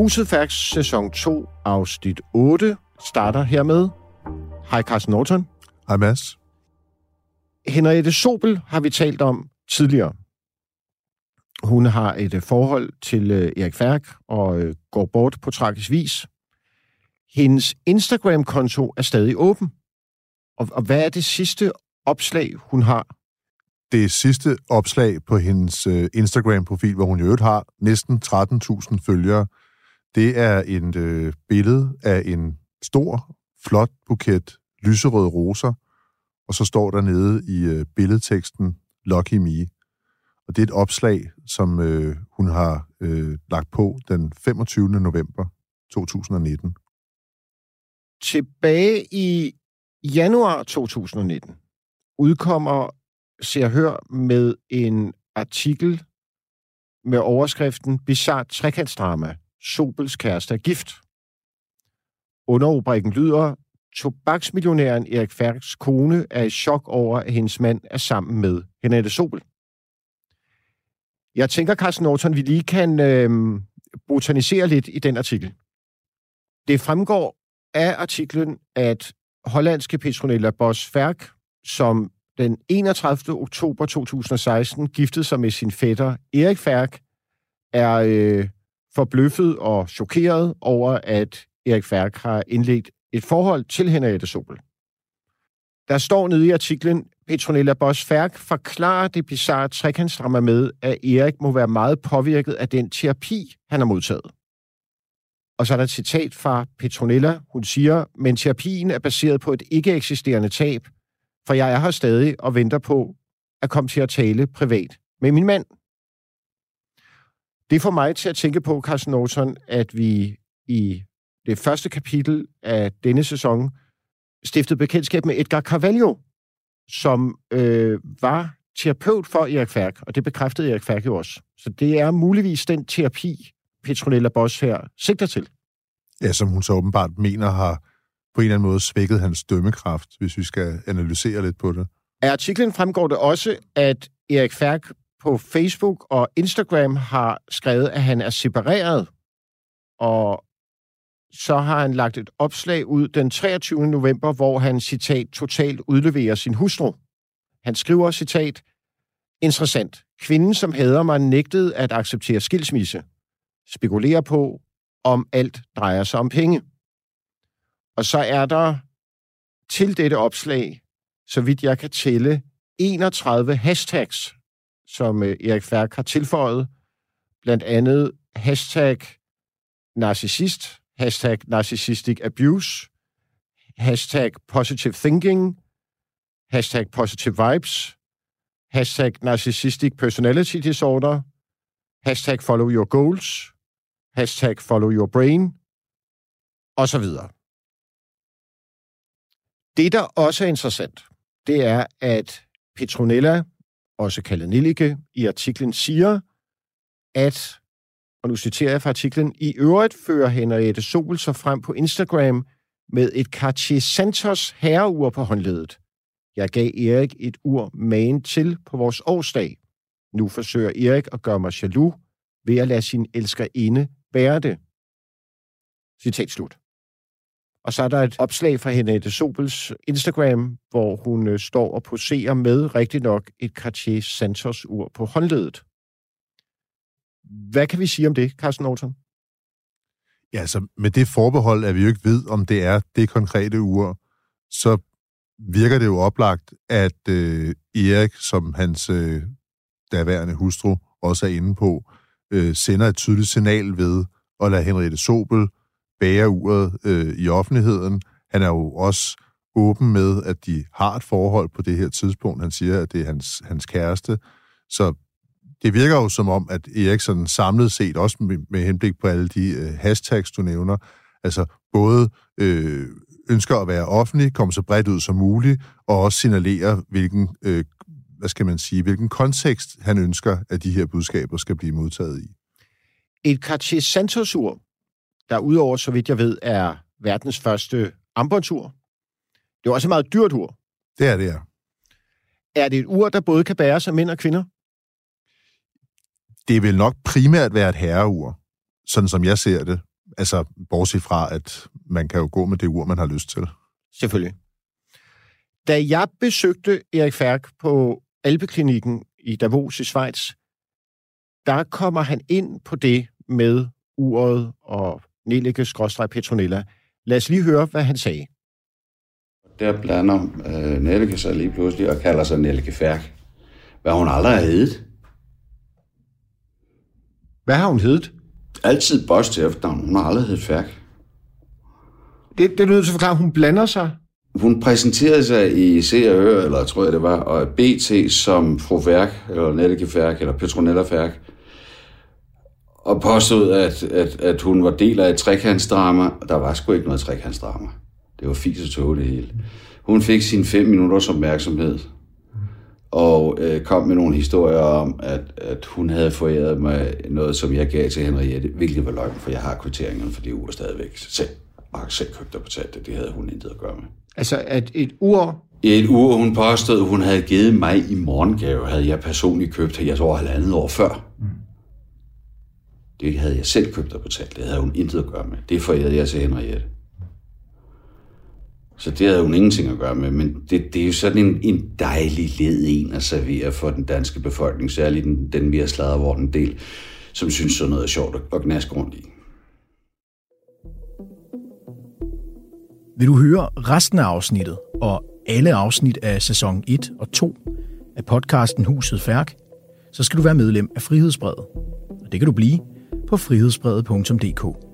Huset Færks sæson 2, afsnit 8, starter hermed. Hej Carsten Norton. Hej Mads. Henriette Sobel har vi talt om tidligere. Hun har et øh, forhold til øh, Erik Færk og øh, går bort på tragisk vis. Hendes Instagram-konto er stadig åben. Og, og hvad er det sidste opslag, hun har? Det sidste opslag på hendes Instagram-profil, hvor hun i øvrigt har næsten 13.000 følgere, det er et øh, billede af en stor, flot buket lyserøde roser, og så står der nede i øh, billedteksten Lucky Me. Og det er et opslag, som øh, hun har øh, lagt på den 25. november 2019. Tilbage i januar 2019 udkommer Se og Hør med en artikel med overskriften Bizarre trekantsdrama. Sobels kæreste er gift. Underrubrikken lyder, tobaksmillionæren Erik Færks kone er i chok over, at hendes mand er sammen med Henriette Sobel. Jeg tænker, Carsten Norton, vi lige kan øh, botanisere lidt i den artikel. Det fremgår af artiklen, at hollandske Petronella Bos Færk, som den 31. oktober 2016 giftede sig med sin fætter Erik Færk, er øh, forbløffet og chokeret over, at Erik Færk har indledt et forhold til Henriette Sobel. Der står nede i artiklen, Petronella Boss Færk forklarer det bizarre trekantsdrama med, at Erik må være meget påvirket af den terapi, han har modtaget. Og så er der et citat fra Petronella. Hun siger, men terapien er baseret på et ikke eksisterende tab, for jeg er her stadig og venter på at komme til at tale privat med min mand. Det får mig til at tænke på, Carsten Norton, at vi i det første kapitel af denne sæson stiftede bekendtskab med Edgar Carvalho, som øh, var terapeut for Erik Færk, og det bekræftede Erik Færk jo også. Så det er muligvis den terapi, Petronella Boss her sigter til. Ja, som hun så åbenbart mener har på en eller anden måde svækket hans dømmekraft, hvis vi skal analysere lidt på det. Af artiklen fremgår det også, at Erik Færk på Facebook og Instagram har skrevet, at han er separeret, og så har han lagt et opslag ud den 23. november, hvor han, citat, totalt udleverer sin hustru. Han skriver, citat, interessant. Kvinden, som hader mig, nægtede at acceptere skilsmisse. Spekulerer på, om alt drejer sig om penge. Og så er der til dette opslag, så vidt jeg kan tælle, 31 hashtags, som øh, Erik Færk har tilføjet. Blandt andet hashtag narcissist, hashtag narcissistic abuse, hashtag positive thinking, hashtag positive vibes, hashtag narcissistic personality disorder, hashtag follow your goals, hashtag follow your brain, og så videre. Det, der også er interessant, det er, at Petronella, også kaldet Nillike, i artiklen siger, at og nu citerer jeg fra artiklen, i øvrigt fører Henriette Sobel sig frem på Instagram med et Cartier Santos herreur på håndledet. Jeg gav Erik et ur magen til på vores årsdag. Nu forsøger Erik at gøre mig jaloux ved at lade sin elskerinde bære det. Citat slut. Og så er der et opslag fra Henriette Sobels Instagram, hvor hun øh, står og poserer med rigtig nok et Cartier Santos ur på håndledet. Hvad kan vi sige om det, Carsten Norton? Ja, altså med det forbehold, at vi jo ikke ved, om det er det konkrete ur, så virker det jo oplagt, at øh, Erik, som hans øh, daværende hustru også er inde på, øh, sender et tydeligt signal ved at lade Henriette Sobel bære uret øh, i offentligheden. Han er jo også åben med, at de har et forhold på det her tidspunkt. Han siger, at det er hans, hans kæreste. Så det virker jo som om, at Eriksson samlet set, også med, med henblik på alle de øh, hashtags, du nævner, altså både øh, ønsker at være offentlig, komme så bredt ud som muligt, og også signalere, hvilken, øh, hvad skal man sige, hvilken kontekst han ønsker, at de her budskaber skal blive modtaget i. Et Cartier Santos-ur, der udover, så vidt jeg ved, er verdens første armbåndsur. Det er også et meget dyrt ur. Det er det, ja. Er det et ur, der både kan bæres af mænd og kvinder? det vil nok primært være et herreur, sådan som jeg ser det. Altså, bortset fra, at man kan jo gå med det ur, man har lyst til. Selvfølgelig. Da jeg besøgte Erik Færk på Alpeklinikken i Davos i Schweiz, der kommer han ind på det med uret og Nelike Petronella. Lad os lige høre, hvad han sagde. Der blander øh, Nelike sig lige pludselig og kalder sig Nelike Færk. Hvad hun aldrig har heddet. Hvad har hun heddet? Altid boss til efternavn. Hun har aldrig heddet Færk. Det, det er nødt til at forklare, hun blander sig. Hun præsenterede sig i Se og Hør, eller tror jeg det var, og BT som fru Færk, eller Nelike Færk, eller Petronella Færk og påstod, at, at, at hun var del af et trekantsdrama. Der var sgu ikke noget trekantsdrama. Det var fint og tog det hele. Hun fik sine fem minutters opmærksomhed, og øh, kom med nogle historier om, at, at hun havde foræret mig noget, som jeg gav til Henriette, hvilket var løgn, for jeg har kvitteringerne for det ur stadigvæk. Selv, bare selv købt og betalt det, det havde hun intet at gøre med. Altså, at et ur... Et ur, hun påstod, hun havde givet mig i morgengave, havde jeg personligt købt, jeg tror halvandet år før. Mm. Det havde jeg selv købt og betalt. Det havde hun intet at gøre med. Det forærede jeg til Henriette. Så det havde hun ingenting at gøre med, men det, det er jo sådan en, en dejlig led en at servere for den danske befolkning, særligt den, den mere sladdervorten del, som synes sådan noget er sjovt at gnaske rundt i. Vil du høre resten af afsnittet og alle afsnit af sæson 1 og 2 af podcasten Huset Færk, så skal du være medlem af Frihedsbrevet. Og det kan du blive på frihedsbrevet.dk.